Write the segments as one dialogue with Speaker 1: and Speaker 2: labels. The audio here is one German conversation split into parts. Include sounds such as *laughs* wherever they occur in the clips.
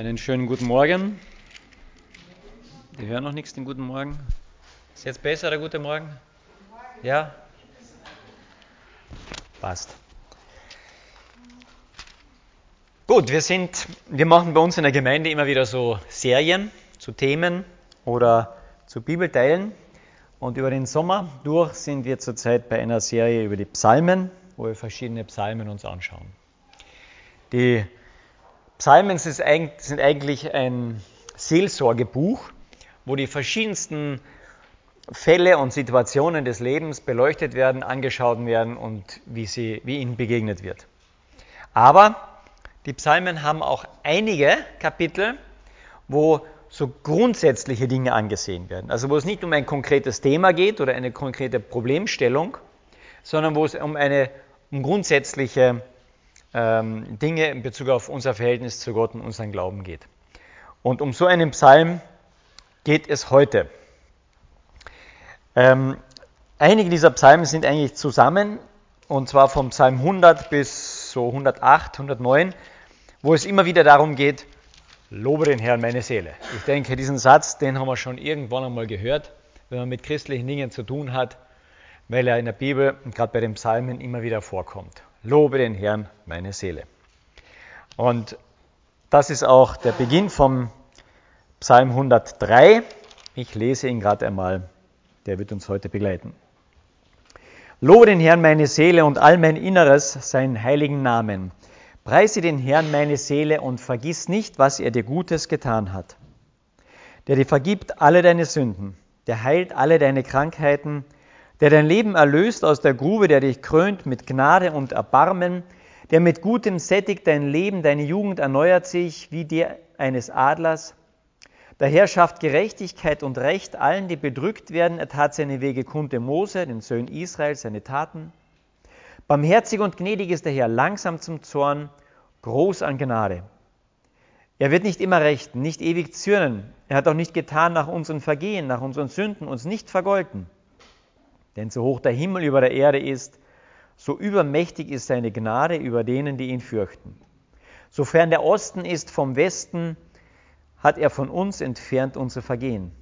Speaker 1: Einen schönen guten Morgen. Die hören noch nichts, den guten Morgen. Ist jetzt besser der gute Morgen? Ja? Passt. Gut, wir sind, wir machen bei uns in der Gemeinde immer wieder so Serien zu Themen oder zu Bibelteilen. Und über den Sommer durch sind wir zurzeit bei einer Serie über die Psalmen, wo wir verschiedene Psalmen uns anschauen. Die Psalmen sind eigentlich ein Seelsorgebuch, wo die verschiedensten Fälle und Situationen des Lebens beleuchtet werden, angeschaut werden und wie, sie, wie ihnen begegnet wird. Aber die Psalmen haben auch einige Kapitel, wo so grundsätzliche Dinge angesehen werden. Also wo es nicht um ein konkretes Thema geht oder eine konkrete Problemstellung, sondern wo es um eine um grundsätzliche ähm, Dinge in Bezug auf unser Verhältnis zu Gott und unseren Glauben geht. Und um so einen Psalm geht es heute. Ähm, einige dieser Psalmen sind eigentlich zusammen, und zwar vom Psalm 100 bis so 108, 109, wo es immer wieder darum geht, lobe den Herrn meine Seele. Ich denke, diesen Satz, den haben wir schon irgendwann einmal gehört, wenn man mit christlichen Dingen zu tun hat, weil er in der Bibel und gerade bei den Psalmen immer wieder vorkommt. Lobe den Herrn, meine Seele. Und das ist auch der Beginn vom Psalm 103. Ich lese ihn gerade einmal, der wird uns heute begleiten. Lobe den Herrn meine Seele und all mein Inneres, seinen heiligen Namen. Preise den Herrn meine Seele und vergiss nicht, was er dir Gutes getan hat. Der dir vergibt alle deine Sünden, der heilt alle deine Krankheiten, der dein Leben erlöst aus der Grube, der dich krönt mit Gnade und Erbarmen, der mit Gutem sättigt dein Leben, deine Jugend erneuert sich wie die eines Adlers. Der Herr schafft Gerechtigkeit und Recht allen, die bedrückt werden. Er tat seine Wege kund dem Mose, den Söhnen Israel, seine Taten. Barmherzig und gnädig ist der Herr, langsam zum Zorn, groß an Gnade. Er wird nicht immer rechten, nicht ewig zürnen. Er hat auch nicht getan nach unseren Vergehen, nach unseren Sünden, uns nicht vergolten. Denn so hoch der Himmel über der Erde ist, so übermächtig ist seine Gnade über denen, die ihn fürchten. Sofern der Osten ist vom Westen, hat er von uns entfernt unsere Vergehen.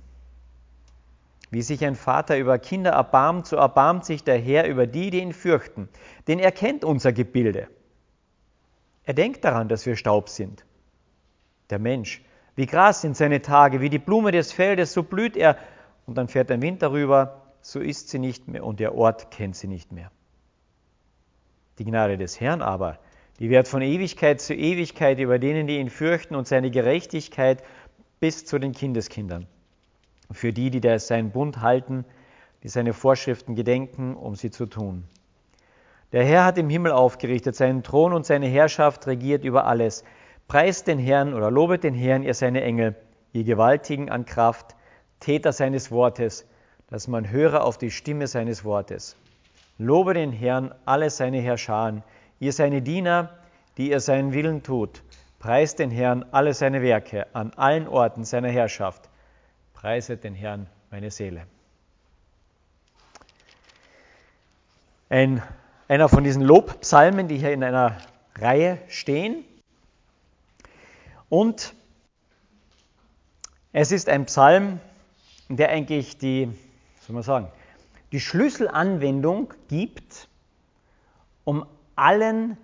Speaker 1: Wie sich ein Vater über Kinder erbarmt, so erbarmt sich der Herr über die, die ihn fürchten. Denn er kennt unser Gebilde. Er denkt daran, dass wir Staub sind. Der Mensch, wie Gras sind seine Tage, wie die Blume des Feldes, so blüht er, und dann fährt ein Wind darüber, so ist sie nicht mehr und der Ort kennt sie nicht mehr. Die Gnade des Herrn aber, die wird von Ewigkeit zu Ewigkeit über denen, die ihn fürchten, und seine Gerechtigkeit bis zu den Kindeskindern. Für die, die seinen Bund halten, die seine Vorschriften gedenken, um sie zu tun. Der Herr hat im Himmel aufgerichtet seinen Thron und seine Herrschaft regiert über alles. Preist den Herrn oder lobet den Herrn, ihr seine Engel, ihr Gewaltigen an Kraft, Täter seines Wortes, dass man höre auf die Stimme seines Wortes. Lobe den Herrn, alle seine Herrscher, ihr seine Diener, die ihr seinen Willen tut. Preist den Herrn, alle seine Werke, an allen Orten seiner Herrschaft. Preiset den Herrn, meine Seele. Ein, einer von diesen Lobpsalmen, die hier in einer Reihe stehen. Und es ist ein Psalm, der eigentlich die soll man sagen, die Schlüsselanwendung gibt, um allen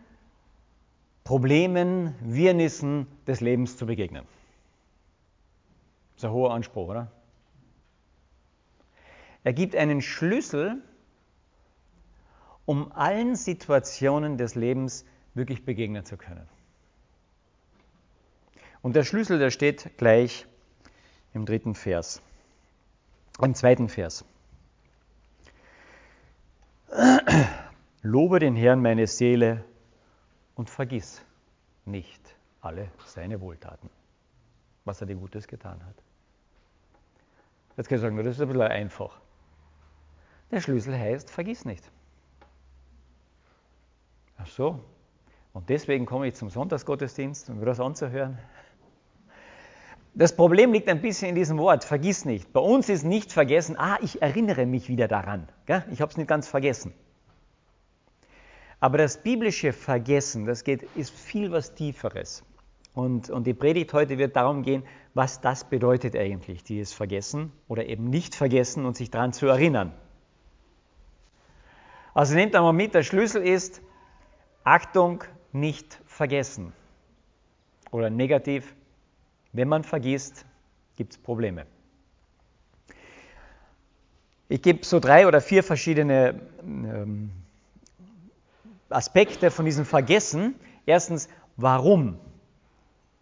Speaker 1: Problemen, Wirrnissen des Lebens zu begegnen. Das ist ein hoher Anspruch, oder? Er gibt einen Schlüssel, um allen Situationen des Lebens wirklich begegnen zu können. Und der Schlüssel, der steht gleich im dritten Vers, im zweiten Vers. Lobe den Herrn meine Seele und vergiss nicht alle seine Wohltaten, was er dir Gutes getan hat. Jetzt kann ich sagen, das ist ein bisschen einfach. Der Schlüssel heißt, vergiss nicht. Ach so. Und deswegen komme ich zum Sonntagsgottesdienst, um mir das anzuhören. Das Problem liegt ein bisschen in diesem Wort, vergiss nicht. Bei uns ist nicht vergessen, ah, ich erinnere mich wieder daran. Ich habe es nicht ganz vergessen. Aber das biblische Vergessen, das geht, ist viel was Tieferes. Und, und die Predigt heute wird darum gehen, was das bedeutet eigentlich, dieses Vergessen oder eben nicht vergessen und sich daran zu erinnern. Also nehmt einmal mit, der Schlüssel ist Achtung, nicht vergessen. Oder negativ, wenn man vergisst, gibt es Probleme. Ich gebe so drei oder vier verschiedene ähm, Aspekte von diesem Vergessen. Erstens, warum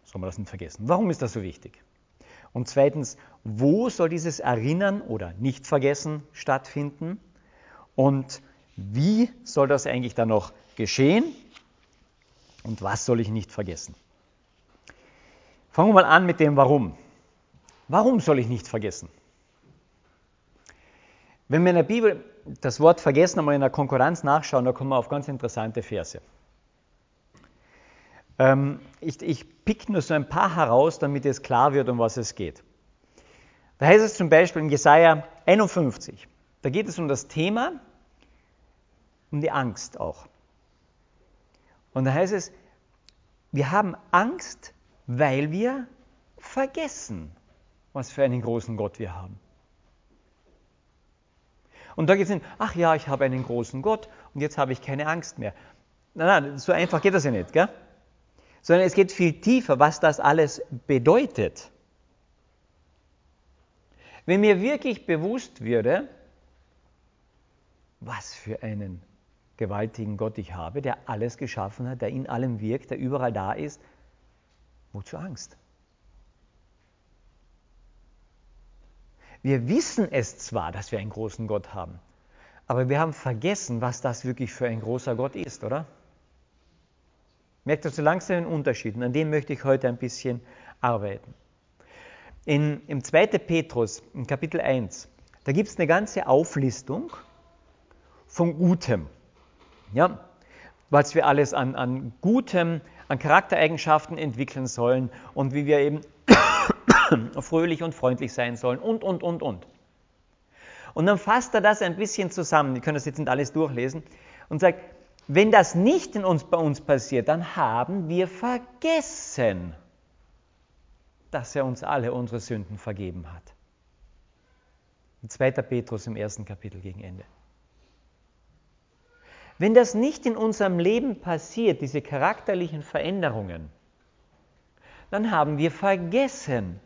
Speaker 1: soll man das nicht vergessen? Warum ist das so wichtig? Und zweitens, wo soll dieses Erinnern oder Nicht-Vergessen stattfinden? Und wie soll das eigentlich dann noch geschehen? Und was soll ich nicht vergessen? Fangen wir mal an mit dem Warum. Warum soll ich nicht vergessen? Wenn wir in der Bibel das Wort vergessen einmal in der Konkurrenz nachschauen, da kommen wir auf ganz interessante Verse. Ähm, ich, ich pick nur so ein paar heraus, damit es klar wird, um was es geht. Da heißt es zum Beispiel in Jesaja 51, da geht es um das Thema, um die Angst auch. Und da heißt es, wir haben Angst, weil wir vergessen, was für einen großen Gott wir haben. Und da geht es hin, ach ja, ich habe einen großen Gott und jetzt habe ich keine Angst mehr. Nein, nein, so einfach geht das ja nicht, gell? Sondern es geht viel tiefer, was das alles bedeutet. Wenn mir wirklich bewusst würde, was für einen gewaltigen Gott ich habe, der alles geschaffen hat, der in allem wirkt, der überall da ist, wozu Angst? Wir wissen es zwar, dass wir einen großen Gott haben, aber wir haben vergessen, was das wirklich für ein großer Gott ist, oder? Merkt ihr so langsam den Unterschied? Und an dem möchte ich heute ein bisschen arbeiten. In, Im 2. Petrus, in Kapitel 1, da gibt es eine ganze Auflistung von Gutem. Ja, was wir alles an, an Gutem, an Charaktereigenschaften entwickeln sollen und wie wir eben *coughs* fröhlich und freundlich sein sollen und, und, und, und. Und dann fasst er das ein bisschen zusammen, wir können das jetzt nicht alles durchlesen, und sagt, wenn das nicht in uns, bei uns passiert, dann haben wir vergessen, dass er uns alle unsere Sünden vergeben hat. 2. Petrus im ersten Kapitel gegen Ende. Wenn das nicht in unserem Leben passiert, diese charakterlichen Veränderungen, dann haben wir vergessen,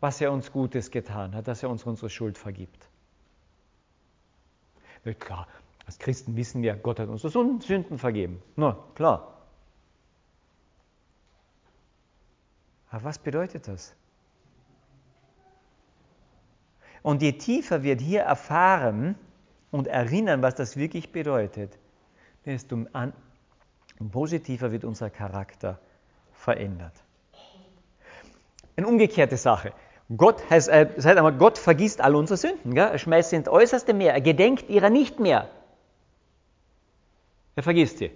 Speaker 1: was er uns Gutes getan hat, dass er uns unsere Schuld vergibt. Ja, klar, als Christen wissen wir, Gott hat unsere Sünden vergeben. Na, klar. Aber was bedeutet das? Und je tiefer wir hier erfahren und erinnern, was das wirklich bedeutet, desto positiver wird unser Charakter verändert. Eine umgekehrte Sache. Gott, heißt, äh, sagt einmal, Gott vergisst all unsere Sünden. Gell? Er schmeißt sie ins äußerste Meer. Er gedenkt ihrer nicht mehr. Er vergisst sie.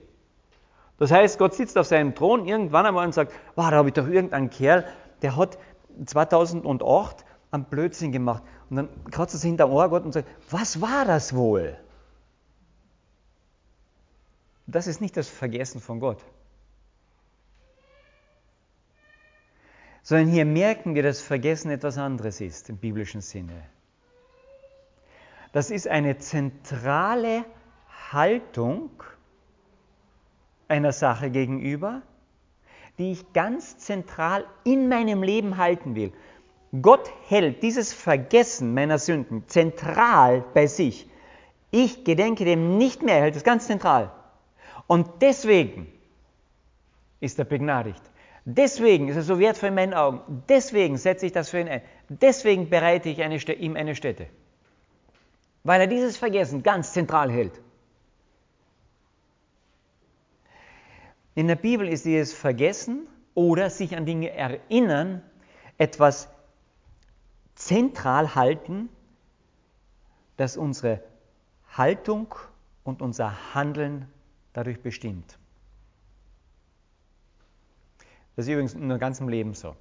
Speaker 1: Das heißt, Gott sitzt auf seinem Thron irgendwann einmal und sagt, wow, da habe ich doch irgendeinen Kerl, der hat 2008 einen Blödsinn gemacht. Und dann kratzt er sich hinterm Ohr Gott und sagt, was war das wohl? Das ist nicht das Vergessen von Gott. sondern hier merken wir, dass Vergessen etwas anderes ist im biblischen Sinne. Das ist eine zentrale Haltung einer Sache gegenüber, die ich ganz zentral in meinem Leben halten will. Gott hält dieses Vergessen meiner Sünden zentral bei sich. Ich gedenke dem nicht mehr, er hält es ganz zentral. Und deswegen ist er begnadigt. Deswegen ist er so wertvoll in meinen Augen. Deswegen setze ich das für ihn ein. Deswegen bereite ich eine, ihm eine Stätte. Weil er dieses Vergessen ganz zentral hält. In der Bibel ist dieses Vergessen oder sich an Dinge erinnern etwas zentral halten, das unsere Haltung und unser Handeln dadurch bestimmt. Das ist übrigens in unserem ganzen Leben so.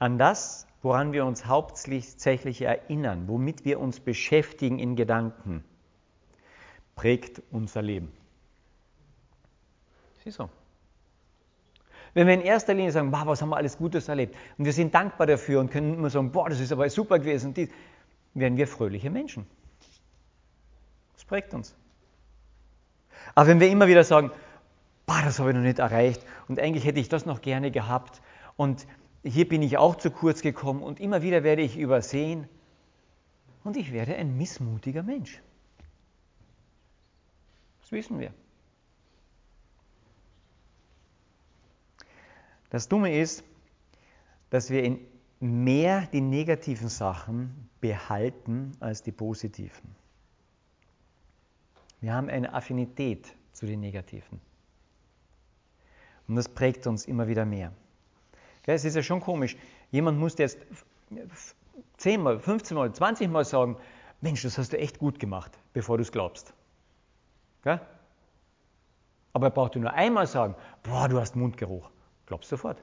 Speaker 1: An das, woran wir uns hauptsächlich erinnern, womit wir uns beschäftigen in Gedanken, prägt unser Leben. Sieh so. Wenn wir in erster Linie sagen, boah, was haben wir alles Gutes erlebt und wir sind dankbar dafür und können immer sagen, boah, das ist aber super gewesen, und werden wir fröhliche Menschen. Das prägt uns. Aber wenn wir immer wieder sagen, boah, das habe ich noch nicht erreicht und eigentlich hätte ich das noch gerne gehabt und hier bin ich auch zu kurz gekommen und immer wieder werde ich übersehen und ich werde ein missmutiger Mensch. Das wissen wir. Das Dumme ist, dass wir in mehr die negativen Sachen behalten als die positiven. Wir haben eine Affinität zu den negativen. Und das prägt uns immer wieder mehr. Es ist ja schon komisch. Jemand muss jetzt zehnmal, 15 Mal, 20 Mal sagen, Mensch, das hast du echt gut gemacht, bevor du es glaubst. Gell? Aber er braucht nur einmal sagen, boah, du hast Mundgeruch. Glaubst sofort.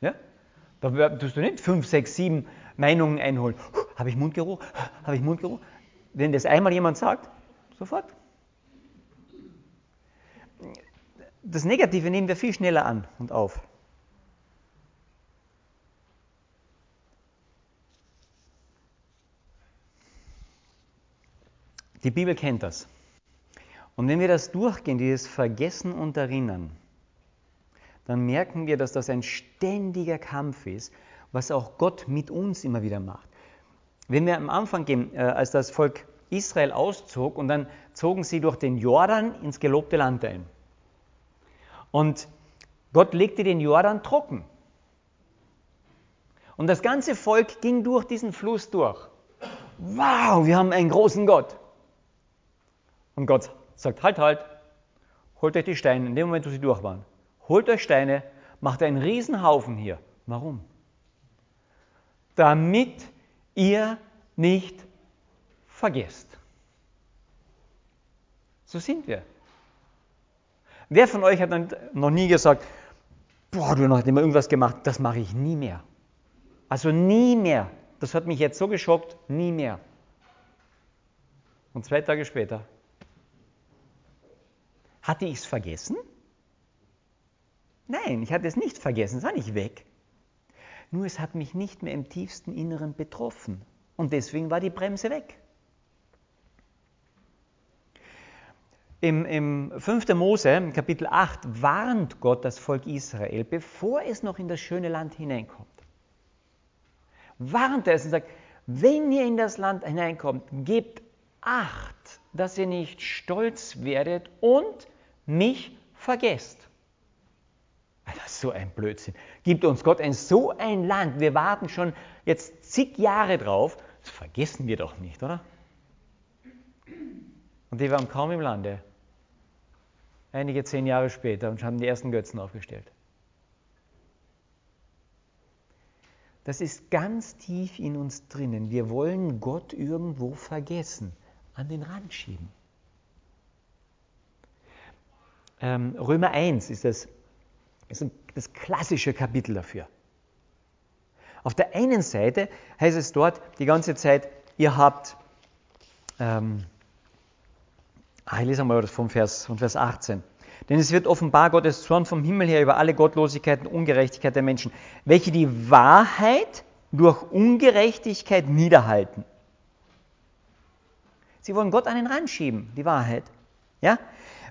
Speaker 1: Ja? Da tust du nicht fünf, sechs, sieben Meinungen einholen. Habe ich Mundgeruch? Habe ich Mundgeruch? Wenn das einmal jemand sagt, sofort. Das Negative nehmen wir viel schneller an und auf. Die Bibel kennt das. Und wenn wir das durchgehen, dieses Vergessen und Erinnern, dann merken wir, dass das ein ständiger Kampf ist, was auch Gott mit uns immer wieder macht. Wenn wir am Anfang gehen, äh, als das Volk Israel auszog und dann zogen sie durch den Jordan ins gelobte Land ein. Und Gott legte den Jordan trocken. Und das ganze Volk ging durch diesen Fluss durch. Wow, wir haben einen großen Gott. Und Gott sagt, halt, halt, holt euch die Steine, in dem Moment, wo sie durch waren. Holt euch Steine, macht einen Riesenhaufen hier. Warum? Damit ihr nicht vergesst. So sind wir. Wer von euch hat dann noch nie gesagt, boah, du hast immer irgendwas gemacht, das mache ich nie mehr. Also nie mehr. Das hat mich jetzt so geschockt, nie mehr. Und zwei Tage später hatte ich es vergessen? Nein, ich hatte es nicht vergessen, es war nicht weg. Nur es hat mich nicht mehr im tiefsten Inneren betroffen. Und deswegen war die Bremse weg. Im, Im 5. Mose, Kapitel 8, warnt Gott das Volk Israel, bevor es noch in das schöne Land hineinkommt. Warnt er es und sagt, wenn ihr in das Land hineinkommt, gebt Acht, dass ihr nicht stolz werdet und mich vergesst. Das ist so ein Blödsinn. Gibt uns Gott ein so ein Land. Wir warten schon jetzt zig Jahre drauf. Das vergessen wir doch nicht, oder? Und die waren kaum im Lande. Einige zehn Jahre später und haben die ersten Götzen aufgestellt. Das ist ganz tief in uns drinnen. Wir wollen Gott irgendwo vergessen, an den Rand schieben. Ähm, Römer 1 ist das, ist das klassische Kapitel dafür. Auf der einen Seite heißt es dort die ganze Zeit, ihr habt, ähm, ah, ich lese mal das vom Vers, vom Vers 18. Denn es wird offenbar Gottes Zorn vom Himmel her über alle Gottlosigkeit und Ungerechtigkeit der Menschen, welche die Wahrheit durch Ungerechtigkeit niederhalten. Sie wollen Gott an den Rand schieben, die Wahrheit. Ja?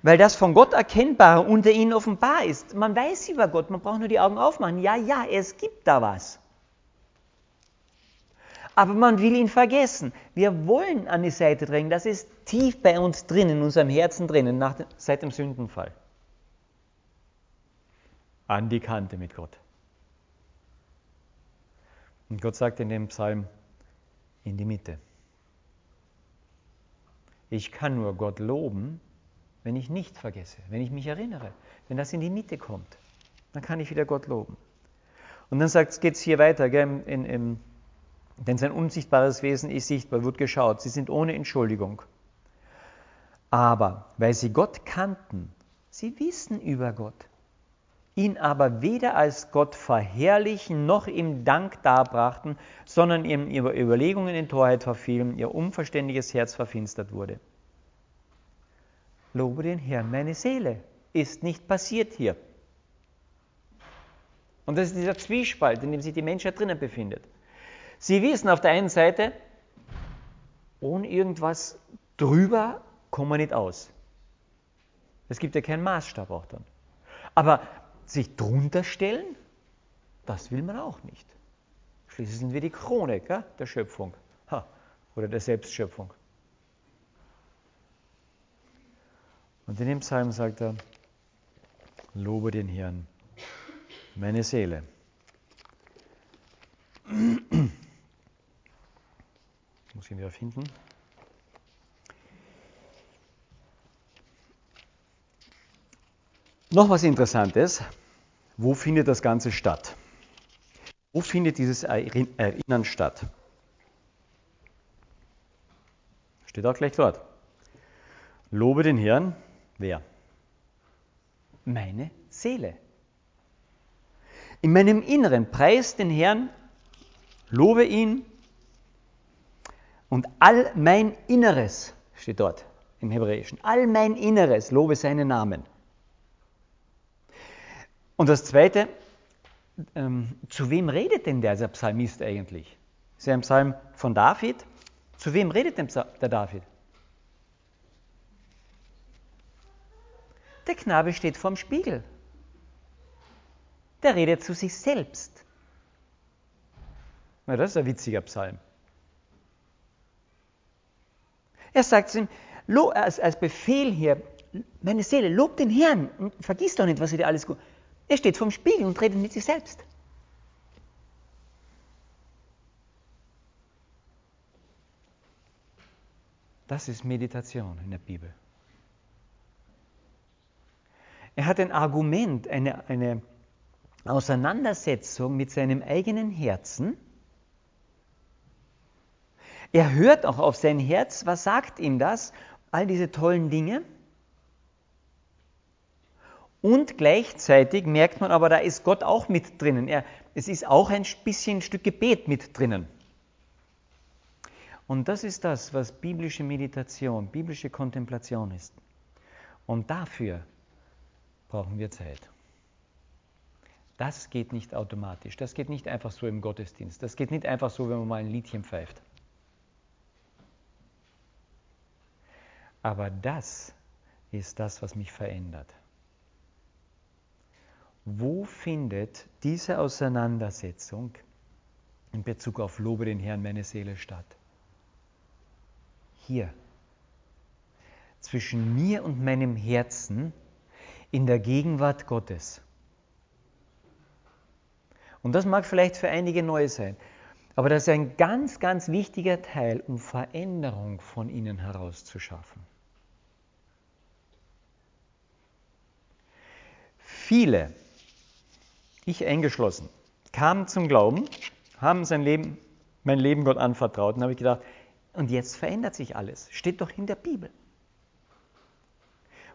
Speaker 1: Weil das von Gott Erkennbare unter ihnen offenbar ist. Man weiß über Gott, man braucht nur die Augen aufmachen. Ja, ja, es gibt da was. Aber man will ihn vergessen. Wir wollen an die Seite drängen. Das ist tief bei uns drin, in unserem Herzen drinnen, seit dem Sündenfall. An die Kante mit Gott. Und Gott sagt in dem Psalm, in die Mitte. Ich kann nur Gott loben, wenn ich nicht vergesse, wenn ich mich erinnere, wenn das in die Mitte kommt, dann kann ich wieder Gott loben. Und dann geht es hier weiter, gell, in, in, denn sein unsichtbares Wesen ist sichtbar, wird geschaut. Sie sind ohne Entschuldigung. Aber weil sie Gott kannten, sie wissen über Gott, ihn aber weder als Gott verherrlichen noch ihm Dank darbrachten, sondern ihm ihre Überlegungen in Torheit verfielen, ihr unverständiges Herz verfinstert wurde. Lobe den Herrn, meine Seele. ist nicht passiert hier. Und das ist dieser Zwiespalt, in dem sich die Menschheit drinnen befindet. Sie wissen auf der einen Seite, ohne irgendwas drüber kommen wir nicht aus. Es gibt ja keinen Maßstab auch dann. Aber sich drunter stellen, das will man auch nicht. Schließlich sind wir die Krone gell, der Schöpfung ha, oder der Selbstschöpfung. Und in dem Psalm sagt er, lobe den Herrn, meine Seele. *clears throat* Muss ich ihn wieder finden. Noch was Interessantes. Wo findet das Ganze statt? Wo findet dieses Erinnern statt? Steht auch gleich dort. Lobe den Herrn. Wer? Meine Seele. In meinem Inneren preist den Herrn, lobe ihn und all mein Inneres steht dort im Hebräischen. All mein Inneres lobe seinen Namen. Und das Zweite, ähm, zu wem redet denn der Psalmist eigentlich? Ist er ein Psalm von David? Zu wem redet denn der David? Der Knabe steht vorm Spiegel. Der redet zu sich selbst. Na, das ist ein witziger Psalm. Er sagt zu ihm, als, als Befehl hier, meine Seele, lob den Herrn und vergiss doch nicht, was er dir alles gut. Er steht vorm Spiegel und redet mit sich selbst. Das ist Meditation in der Bibel. Er hat ein Argument, eine, eine Auseinandersetzung mit seinem eigenen Herzen. Er hört auch auf sein Herz, was sagt ihm das? All diese tollen Dinge. Und gleichzeitig merkt man aber, da ist Gott auch mit drinnen. Er, es ist auch ein bisschen ein Stück Gebet mit drinnen. Und das ist das, was biblische Meditation, biblische Kontemplation ist. Und dafür brauchen wir Zeit. Das geht nicht automatisch. Das geht nicht einfach so im Gottesdienst. Das geht nicht einfach so, wenn man mal ein Liedchen pfeift. Aber das ist das, was mich verändert. Wo findet diese Auseinandersetzung in Bezug auf Lobe den Herrn meine Seele statt? Hier. Zwischen mir und meinem Herzen in der Gegenwart Gottes. Und das mag vielleicht für einige neu sein, aber das ist ein ganz, ganz wichtiger Teil, um Veränderung von innen heraus zu schaffen. Viele ich eingeschlossen, kamen zum Glauben, haben sein Leben, mein Leben Gott anvertraut und habe ich gedacht, und jetzt verändert sich alles. Steht doch in der Bibel.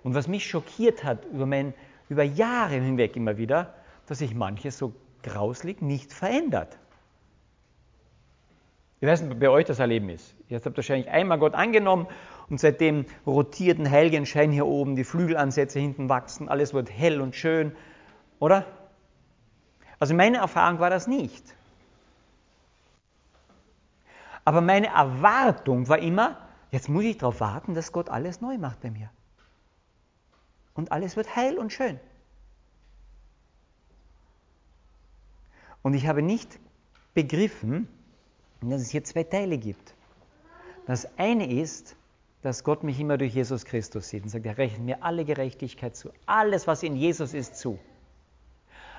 Speaker 1: Und was mich schockiert hat über, mein, über Jahre hinweg immer wieder, dass sich manches so grauslig nicht verändert. Ich weiß nicht, bei euch das Erleben ist. Ihr habt wahrscheinlich einmal Gott angenommen und seitdem rotiert ein Heiligenschein hier oben, die Flügelansätze hinten wachsen, alles wird hell und schön, oder? Also meine Erfahrung war das nicht. Aber meine Erwartung war immer, jetzt muss ich darauf warten, dass Gott alles neu macht bei mir. Und alles wird heil und schön. Und ich habe nicht begriffen, dass es hier zwei Teile gibt. Das eine ist, dass Gott mich immer durch Jesus Christus sieht und sagt, er rechnet mir alle Gerechtigkeit zu. Alles, was in Jesus ist, zu.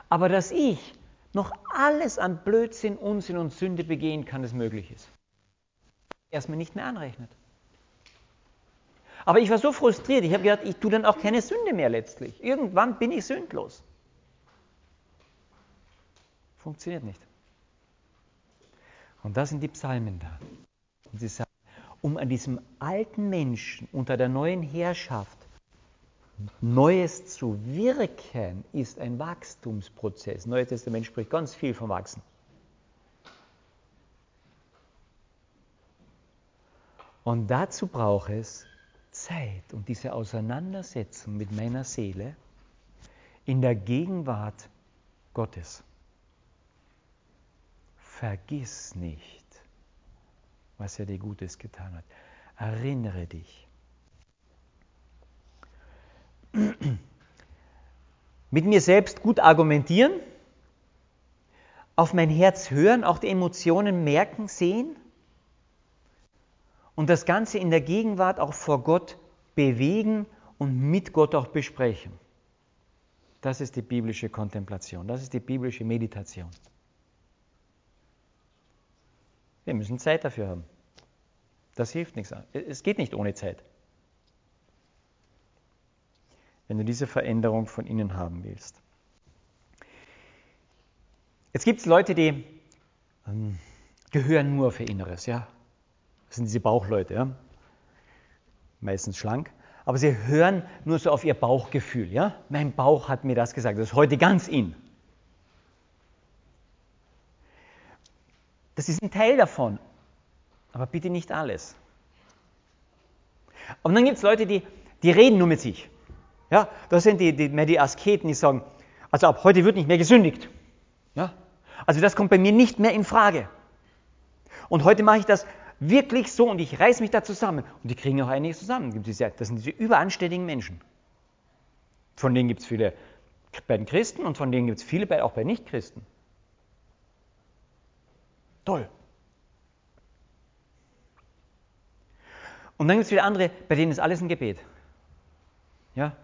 Speaker 1: Aber dass ich noch alles an Blödsinn, Unsinn und Sünde begehen kann, das möglich ist. Erstmal nicht mehr anrechnet. Aber ich war so frustriert, ich habe gedacht, ich tue dann auch keine Sünde mehr letztlich. Irgendwann bin ich sündlos. Funktioniert nicht. Und da sind die Psalmen da. Und sie sagen, um an diesem alten Menschen unter der neuen Herrschaft Neues zu wirken ist ein Wachstumsprozess. Neues Testament spricht ganz viel vom Wachsen. Und dazu braucht es Zeit und diese Auseinandersetzung mit meiner Seele, in der Gegenwart Gottes. Vergiss nicht, was er dir Gutes getan hat. Erinnere dich. Mit mir selbst gut argumentieren, auf mein Herz hören, auch die Emotionen merken, sehen und das Ganze in der Gegenwart auch vor Gott bewegen und mit Gott auch besprechen. Das ist die biblische Kontemplation, das ist die biblische Meditation. Wir müssen Zeit dafür haben. Das hilft nichts. Es geht nicht ohne Zeit. Wenn du diese Veränderung von innen haben willst. Jetzt gibt es Leute, die ähm, gehören nur für Inneres, ja. Das sind diese Bauchleute, ja. Meistens schlank. Aber sie hören nur so auf ihr Bauchgefühl, ja. Mein Bauch hat mir das gesagt. Das ist heute ganz in. Das ist ein Teil davon, aber bitte nicht alles. Und dann gibt es Leute, die, die reden nur mit sich. Ja, das sind die, die, mehr die Asketen, die sagen, also ab heute wird nicht mehr gesündigt. Ja, also das kommt bei mir nicht mehr in Frage. Und heute mache ich das wirklich so und ich reiß mich da zusammen. Und die kriegen auch einiges zusammen. Das sind diese überanständigen Menschen. Von denen gibt es viele bei den Christen und von denen gibt es viele bei, auch bei Nichtchristen. Toll. Und dann gibt es wieder andere, bei denen ist alles ein Gebet. Ja?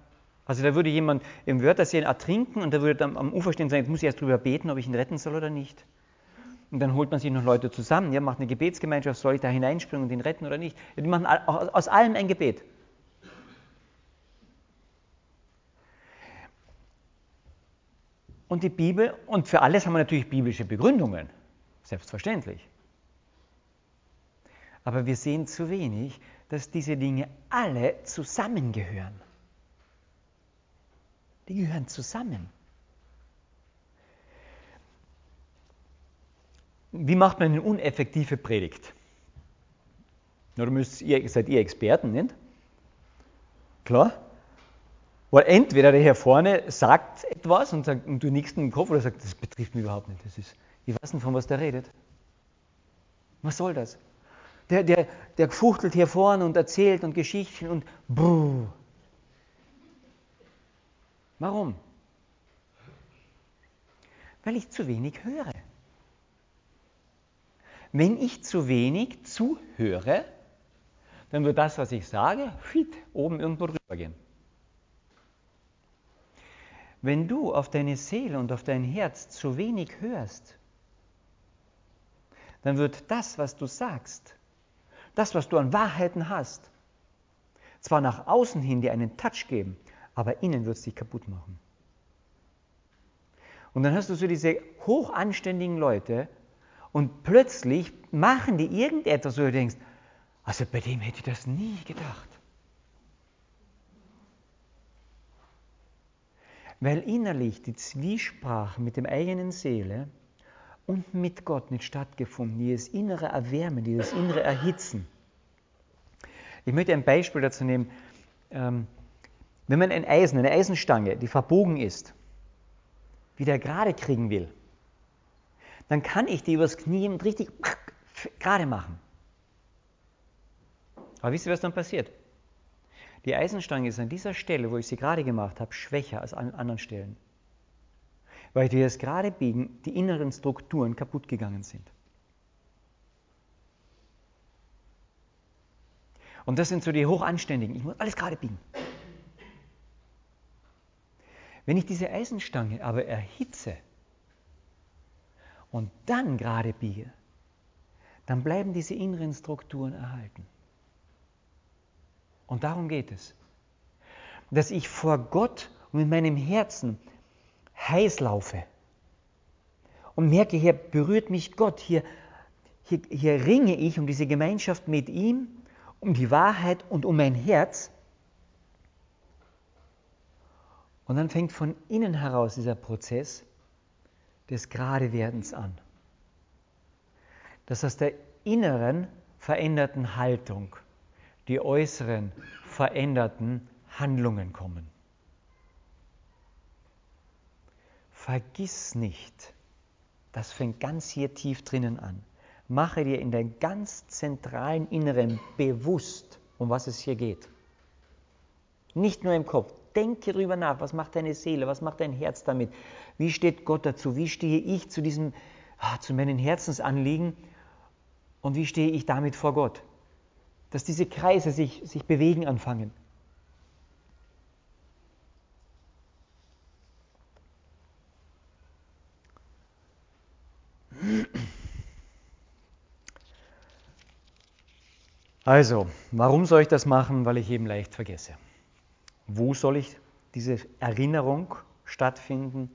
Speaker 1: Also da würde jemand im Wörtersee ertrinken und da würde dann am Ufer stehen und sagen, jetzt muss ich erst drüber beten, ob ich ihn retten soll oder nicht. Und dann holt man sich noch Leute zusammen, ja, macht eine Gebetsgemeinschaft, soll ich da hineinspringen und ihn retten oder nicht? Ja, die machen aus allem ein Gebet. Und die Bibel, und für alles haben wir natürlich biblische Begründungen. Selbstverständlich. Aber wir sehen zu wenig, dass diese Dinge alle zusammengehören. Die gehören zusammen. Wie macht man eine uneffektive Predigt? Na, du müsst, ihr, seid ihr Experten, nicht? Klar? Weil entweder der hier vorne sagt etwas und, sagt, und du nickst im Kopf oder sagt, das betrifft mich überhaupt nicht. Das ist, ich weiß nicht, von was der redet. Was soll das? Der, der, der fuchtelt hier vorne und erzählt und Geschichten und bruh. Warum? Weil ich zu wenig höre. Wenn ich zu wenig zuhöre, dann wird das, was ich sage, fit, oben irgendwo drüber gehen. Wenn du auf deine Seele und auf dein Herz zu wenig hörst, dann wird das, was du sagst, das, was du an Wahrheiten hast, zwar nach außen hin dir einen Touch geben, aber innen wird es dich kaputt machen. Und dann hast du so diese hochanständigen Leute und plötzlich machen die irgendetwas, wo du denkst, also bei dem hätte ich das nie gedacht. Weil innerlich die Zwiesprache mit dem eigenen Seele und mit Gott nicht stattgefunden, dieses innere Erwärmen, dieses innere Erhitzen. Ich möchte ein Beispiel dazu nehmen. Ähm, wenn man ein Eisen, eine Eisenstange, die verbogen ist, wieder gerade kriegen will, dann kann ich die übers Knie richtig *laughs* gerade machen. Aber wisst ihr, was dann passiert? Die Eisenstange ist an dieser Stelle, wo ich sie gerade gemacht habe, schwächer als an anderen Stellen weil durch das gerade Biegen die inneren Strukturen kaputt gegangen sind. Und das sind so die Hochanständigen. Ich muss alles gerade biegen. Wenn ich diese Eisenstange aber erhitze und dann gerade biege, dann bleiben diese inneren Strukturen erhalten. Und darum geht es. Dass ich vor Gott und in meinem Herzen heiß laufe und merke, hier berührt mich Gott, hier, hier, hier ringe ich um diese Gemeinschaft mit ihm, um die Wahrheit und um mein Herz. Und dann fängt von innen heraus dieser Prozess des Geradewerdens an. Dass aus der inneren veränderten Haltung die äußeren veränderten Handlungen kommen. vergiss nicht, das fängt ganz hier tief drinnen an. Mache dir in deinem ganz zentralen Inneren bewusst, um was es hier geht. Nicht nur im Kopf. Denke darüber nach, was macht deine Seele, was macht dein Herz damit? Wie steht Gott dazu? Wie stehe ich zu diesem, ah, zu meinen Herzensanliegen und wie stehe ich damit vor Gott? Dass diese Kreise sich, sich bewegen anfangen. Also, warum soll ich das machen? Weil ich eben leicht vergesse. Wo soll ich diese Erinnerung stattfinden?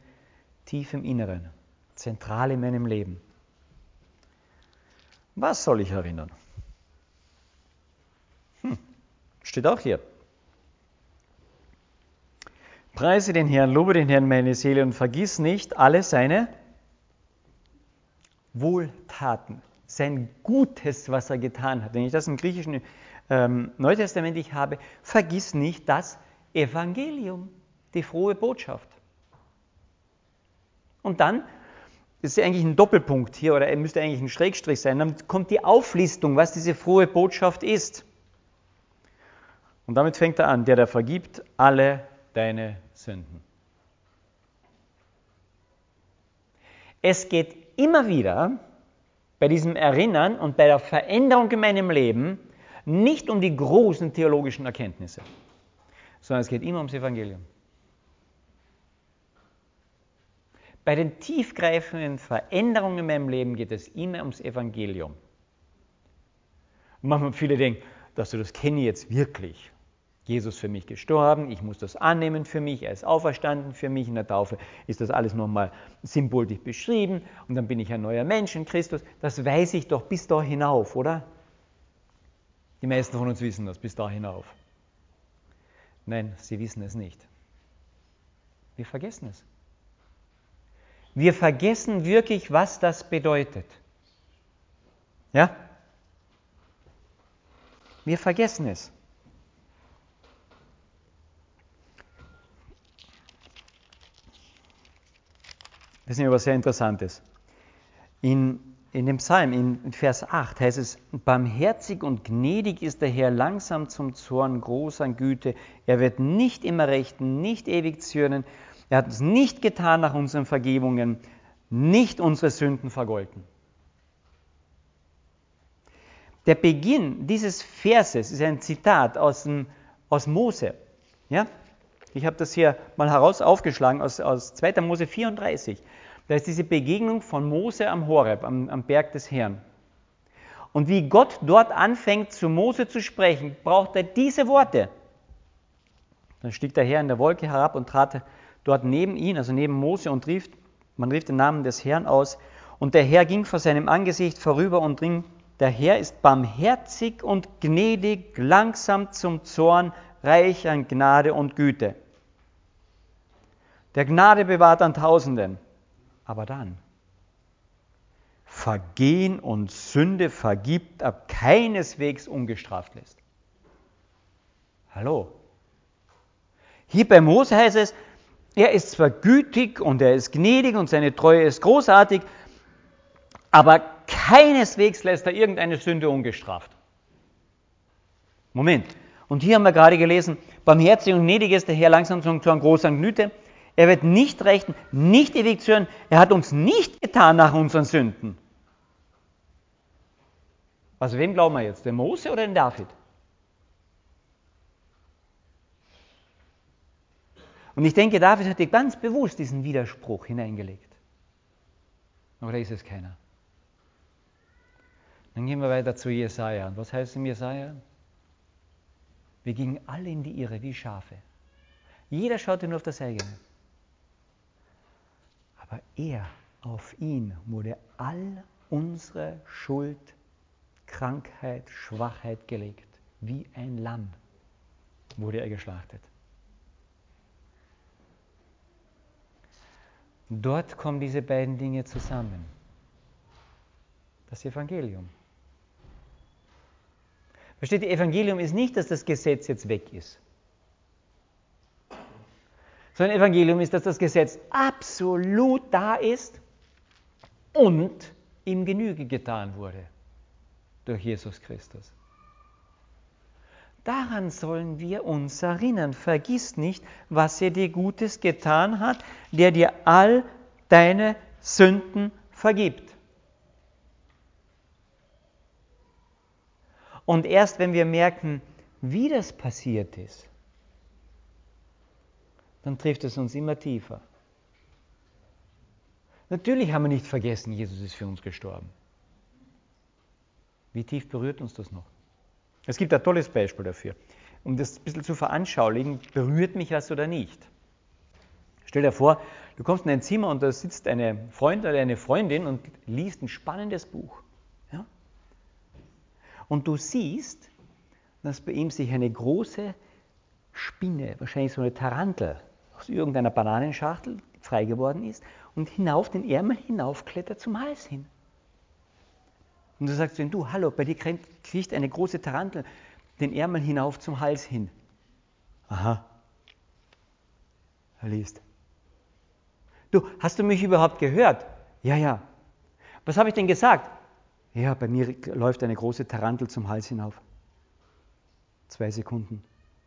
Speaker 1: Tief im Inneren, zentral in meinem Leben. Was soll ich erinnern? Hm, steht auch hier. Preise den Herrn, lobe den Herrn meine Seele und vergiss nicht alle seine Wohltaten, sein Gutes, was er getan hat. Wenn ich das im griechischen ähm, Neutestamentlich habe, vergiss nicht das Evangelium, die frohe Botschaft. Und dann ist ja eigentlich ein Doppelpunkt hier oder er müsste eigentlich ein Schrägstrich sein. Dann kommt die Auflistung, was diese frohe Botschaft ist. Und damit fängt er an, der da vergibt alle deine Sünden. Es geht immer wieder bei diesem Erinnern und bei der Veränderung in meinem Leben nicht um die großen theologischen Erkenntnisse, sondern es geht immer ums Evangelium. Bei den tiefgreifenden Veränderungen in meinem Leben geht es immer ums Evangelium. Und manchmal viele denken, dass du das kenne jetzt wirklich. Jesus für mich gestorben, ich muss das annehmen für mich, er ist auferstanden für mich, in der Taufe ist das alles nochmal symbolisch beschrieben und dann bin ich ein neuer Mensch in Christus. Das weiß ich doch bis da hinauf, oder? Die meisten von uns wissen das bis da hinauf. Nein, sie wissen es nicht. Wir vergessen es. Wir vergessen wirklich, was das bedeutet. Ja? Wir vergessen es. Das ist mir was sehr Interessantes. In, in dem Psalm, in Vers 8 heißt es, barmherzig und gnädig ist der Herr langsam zum Zorn, groß an Güte. Er wird nicht immer rechten, nicht ewig zürnen. Er hat uns nicht getan nach unseren Vergebungen, nicht unsere Sünden vergolten. Der Beginn dieses Verses ist ein Zitat aus, dem, aus Mose. Ja? Ich habe das hier mal heraus aufgeschlagen aus, aus 2. Mose 34. Da ist diese Begegnung von Mose am Horeb, am, am Berg des Herrn. Und wie Gott dort anfängt, zu Mose zu sprechen, braucht er diese Worte. Dann stieg der Herr in der Wolke herab und trat dort neben ihn, also neben Mose, und rief, man rief den Namen des Herrn aus. Und der Herr ging vor seinem Angesicht vorüber und ring. Der Herr ist barmherzig und gnädig, langsam zum Zorn, reich an Gnade und Güte. Der Gnade bewahrt an Tausenden, aber dann Vergehen und Sünde vergibt, ab keineswegs ungestraft lässt. Hallo. Hier bei Mose heißt es, er ist zwar gütig und er ist gnädig und seine Treue ist großartig, aber keineswegs lässt er irgendeine Sünde ungestraft. Moment. Und hier haben wir gerade gelesen, barmherzig und gnädig ist der Herr langsam zu einem großen Gnüte. Er wird nicht rechten, nicht ewig zürnen. Er hat uns nicht getan nach unseren Sünden. Also wem glauben wir jetzt? Den Mose oder den David? Und ich denke, David hat ganz bewusst diesen Widerspruch hineingelegt. Da ist es keiner. Dann gehen wir weiter zu Jesaja. Und was heißt im Jesaja? Wir gingen alle in die Irre wie Schafe. Jeder schaute nur auf das eigene. Aber er, auf ihn wurde all unsere Schuld, Krankheit, Schwachheit gelegt. Wie ein Lamm wurde er geschlachtet. Dort kommen diese beiden Dinge zusammen. Das Evangelium. Versteht ihr, Evangelium ist nicht, dass das Gesetz jetzt weg ist. So ein Evangelium ist, dass das Gesetz absolut da ist und ihm Genüge getan wurde durch Jesus Christus. Daran sollen wir uns erinnern. Vergiss nicht, was er dir Gutes getan hat, der dir all deine Sünden vergibt. Und erst wenn wir merken, wie das passiert ist, dann trifft es uns immer tiefer. Natürlich haben wir nicht vergessen, Jesus ist für uns gestorben. Wie tief berührt uns das noch? Es gibt ein tolles Beispiel dafür. Um das ein bisschen zu veranschaulichen, berührt mich das oder nicht. Stell dir vor, du kommst in ein Zimmer und da sitzt eine Freund oder eine Freundin und liest ein spannendes Buch. Ja? Und du siehst, dass bei ihm sich eine große Spinne, wahrscheinlich so eine Tarantel, aus irgendeiner Bananenschachtel frei geworden ist und hinauf den Ärmel hinaufklettert zum Hals hin. Und du sagst ihm, du, hallo, bei dir kriegt eine große Tarantel den Ärmel hinauf zum Hals hin. Aha. Er liest. Du, hast du mich überhaupt gehört? Ja, ja. Was habe ich denn gesagt? Ja, bei mir läuft eine große Tarantel zum Hals hinauf. Zwei Sekunden,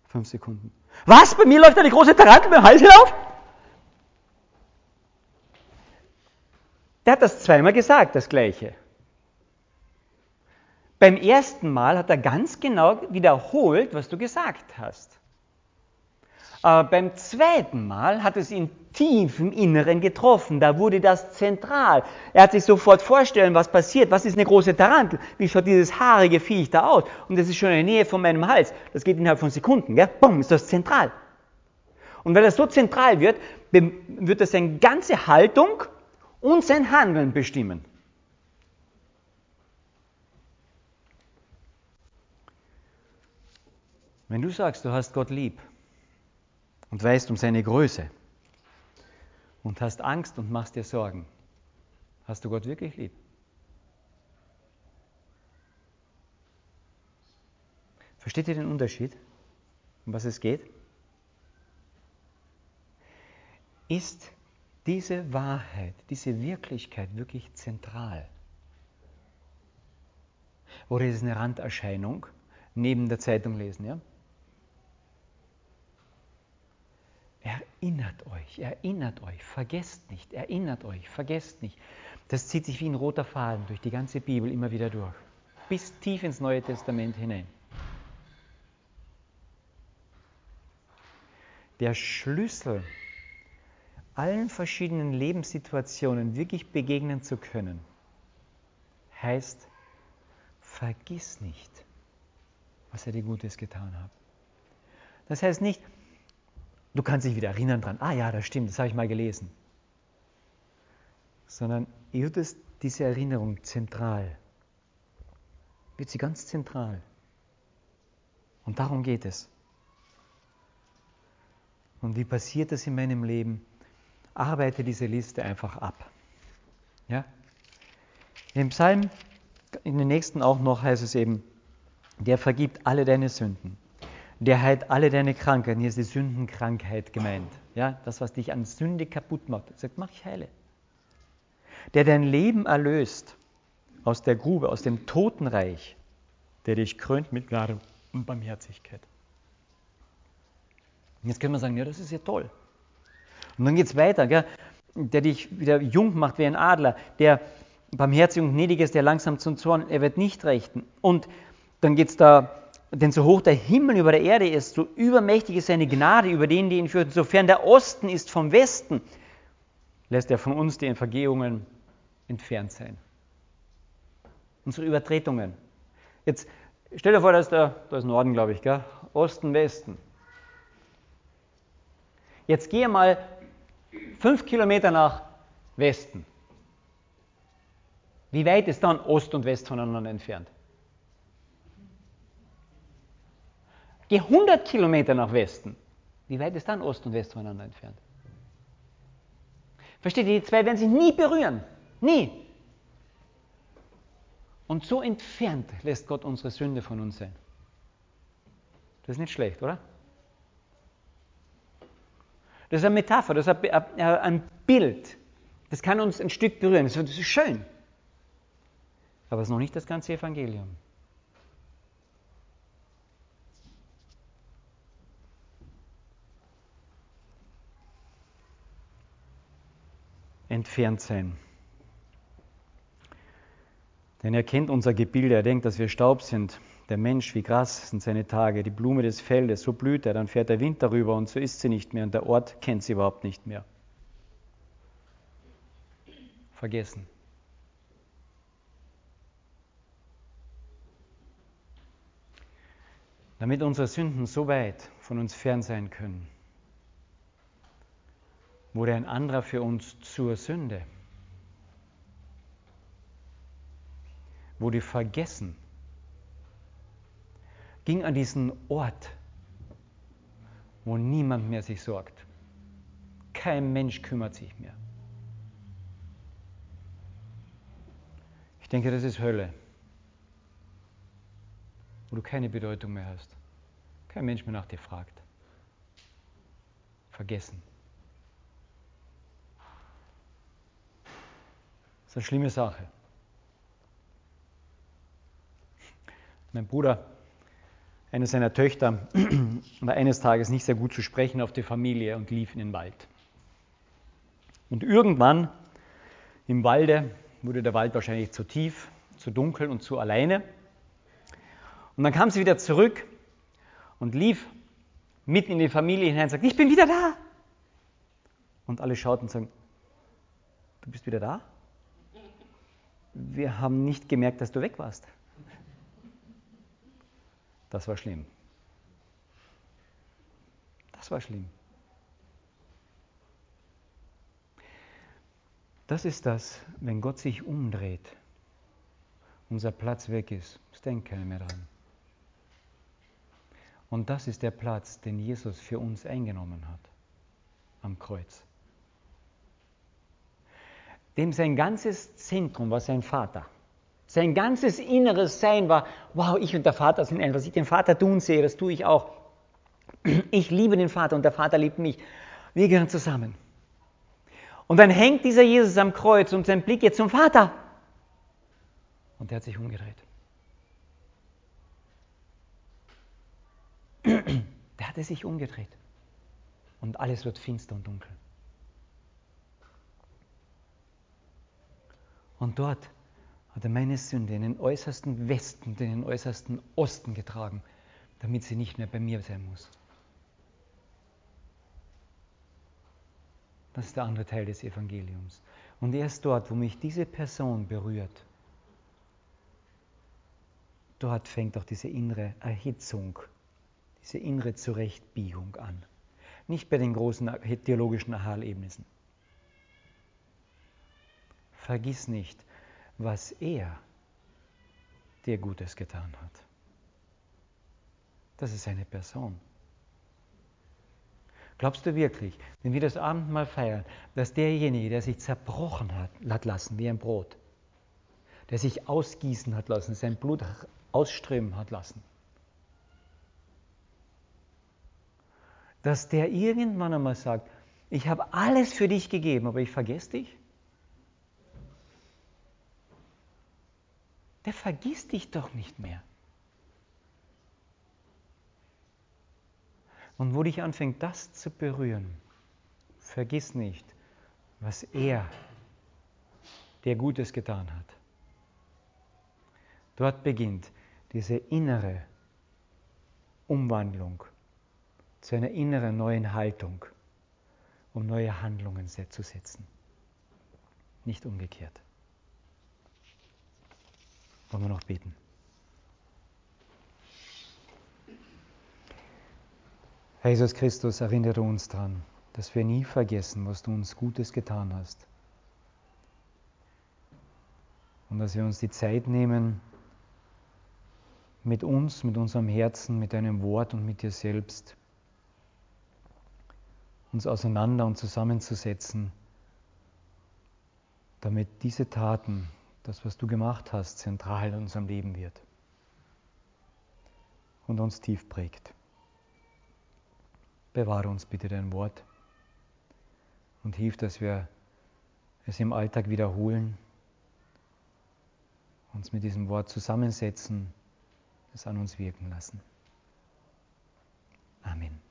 Speaker 1: fünf Sekunden. Was? Bei mir läuft eine große Tarantel beim Hals hinauf? Der hat das zweimal gesagt, das Gleiche. Beim ersten Mal hat er ganz genau wiederholt, was du gesagt hast. Aber beim zweiten Mal hat es ihn tief im Inneren getroffen. Da wurde das zentral. Er hat sich sofort vorstellen, was passiert. Was ist eine große Tarantel? Wie schaut dieses haarige Viech da aus? Und das ist schon in der Nähe von meinem Hals. Das geht innerhalb von Sekunden. Gell? Bumm, ist das zentral. Und weil das so zentral wird, wird das seine ganze Haltung und sein Handeln bestimmen. Wenn du sagst, du hast Gott lieb und weißt um seine Größe und hast Angst und machst dir Sorgen, hast du Gott wirklich lieb? Versteht ihr den Unterschied, um was es geht? Ist diese Wahrheit, diese Wirklichkeit wirklich zentral? Oder ist es eine Randerscheinung neben der Zeitung lesen? Ja? Erinnert euch, erinnert euch, vergesst nicht, erinnert euch, vergesst nicht. Das zieht sich wie ein roter Faden durch die ganze Bibel immer wieder durch, bis tief ins Neue Testament hinein. Der Schlüssel, allen verschiedenen Lebenssituationen wirklich begegnen zu können, heißt, vergiss nicht, was er dir Gutes getan hat. Das heißt nicht, Du kannst dich wieder erinnern dran, ah ja, das stimmt, das habe ich mal gelesen. Sondern wird es diese Erinnerung zentral. Wird sie ganz zentral. Und darum geht es. Und wie passiert das in meinem Leben? Arbeite diese Liste einfach ab. Ja? Im Psalm, in den nächsten auch noch, heißt es eben, der vergibt alle deine Sünden der heilt alle deine Krankheiten. Hier ist die Sündenkrankheit gemeint. Ja, das, was dich an Sünde kaputt macht. Er sagt, mach ich heile. Der dein Leben erlöst aus der Grube, aus dem Totenreich, der dich krönt mit Gnade und Barmherzigkeit. Jetzt können wir sagen, ja, das ist ja toll. Und dann geht es weiter, gell? der dich wieder jung macht wie ein Adler, der barmherzig und gnädig ist, der langsam zum Zorn, er wird nicht rechten. Und dann geht es da denn so hoch der Himmel über der Erde ist, so übermächtig ist seine Gnade über den, die ihn führt. Sofern der Osten ist vom Westen, lässt er von uns die Vergehungen entfernt sein. Unsere Übertretungen. Jetzt stell dir vor, da ist, der, da ist Norden, glaube ich, gell? Osten, Westen. Jetzt gehe mal fünf Kilometer nach Westen. Wie weit ist dann Ost und West voneinander entfernt? Geh 100 Kilometer nach Westen. Wie weit ist dann Ost und West voneinander entfernt? Versteht ihr, die zwei werden sich nie berühren. Nie. Und so entfernt lässt Gott unsere Sünde von uns sein. Das ist nicht schlecht, oder? Das ist eine Metapher, das ist ein Bild. Das kann uns ein Stück berühren. Das ist schön. Aber es ist noch nicht das ganze Evangelium. Entfernt sein. Denn er kennt unser Gebilde, er denkt, dass wir Staub sind. Der Mensch wie Gras sind seine Tage, die Blume des Feldes, so blüht er, dann fährt der Wind darüber und so ist sie nicht mehr und der Ort kennt sie überhaupt nicht mehr. Vergessen. Damit unsere Sünden so weit von uns fern sein können, wurde ein anderer für uns zur Sünde. Wurde vergessen ging an diesen Ort, wo niemand mehr sich sorgt. Kein Mensch kümmert sich mehr. Ich denke, das ist Hölle, wo du keine Bedeutung mehr hast. Kein Mensch mehr nach dir fragt. Vergessen. Ist eine schlimme Sache. Mein Bruder eine seiner Töchter *clears throat* war eines Tages nicht sehr gut zu sprechen auf die Familie und lief in den Wald. Und irgendwann im Walde wurde der Wald wahrscheinlich zu tief, zu dunkel und zu alleine. Und dann kam sie wieder zurück und lief mitten in die Familie hinein und sagte, ich bin wieder da. Und alle schauten und sagten, du bist wieder da? Wir haben nicht gemerkt, dass du weg warst. Das war schlimm. Das war schlimm. Das ist das, wenn Gott sich umdreht, unser Platz weg ist, es denkt keiner mehr dran. Und das ist der Platz, den Jesus für uns eingenommen hat am Kreuz. Dem sein ganzes Zentrum war sein Vater. Sein ganzes inneres Sein war, wow, ich und der Vater sind ein. Was ich den Vater tun sehe, das tue ich auch. Ich liebe den Vater und der Vater liebt mich. Wir gehören zusammen. Und dann hängt dieser Jesus am Kreuz und sein Blick geht zum Vater. Und er hat sich umgedreht. Der hatte sich umgedreht. Und alles wird finster und dunkel. Und dort hat er meine Sünde in den äußersten Westen in den äußersten Osten getragen, damit sie nicht mehr bei mir sein muss. Das ist der andere Teil des Evangeliums. Und erst dort, wo mich diese Person berührt, dort fängt auch diese innere Erhitzung, diese innere Zurechtbiegung an. Nicht bei den großen theologischen Ahalebnissen. Vergiss nicht, was er dir Gutes getan hat. Das ist seine Person. Glaubst du wirklich, wenn wir das Abendmahl feiern, dass derjenige, der sich zerbrochen hat, hat lassen wie ein Brot, der sich ausgießen hat lassen, sein Blut ausströmen hat lassen, dass der irgendwann einmal sagt, ich habe alles für dich gegeben, aber ich vergesse dich? Der vergisst dich doch nicht mehr. Und wo dich anfängt, das zu berühren, vergiss nicht, was er dir Gutes getan hat. Dort beginnt diese innere Umwandlung zu einer inneren neuen Haltung, um neue Handlungen zu setzen. Nicht umgekehrt. Wollen wir noch beten? Herr Jesus Christus, erinnere uns daran, dass wir nie vergessen, was du uns Gutes getan hast. Und dass wir uns die Zeit nehmen, mit uns, mit unserem Herzen, mit deinem Wort und mit dir selbst uns auseinander und zusammenzusetzen, damit diese Taten das, was du gemacht hast, zentral in unserem Leben wird und uns tief prägt. Bewahre uns bitte dein Wort und hilf, dass wir es im Alltag wiederholen, uns mit diesem Wort zusammensetzen, es an uns wirken lassen. Amen.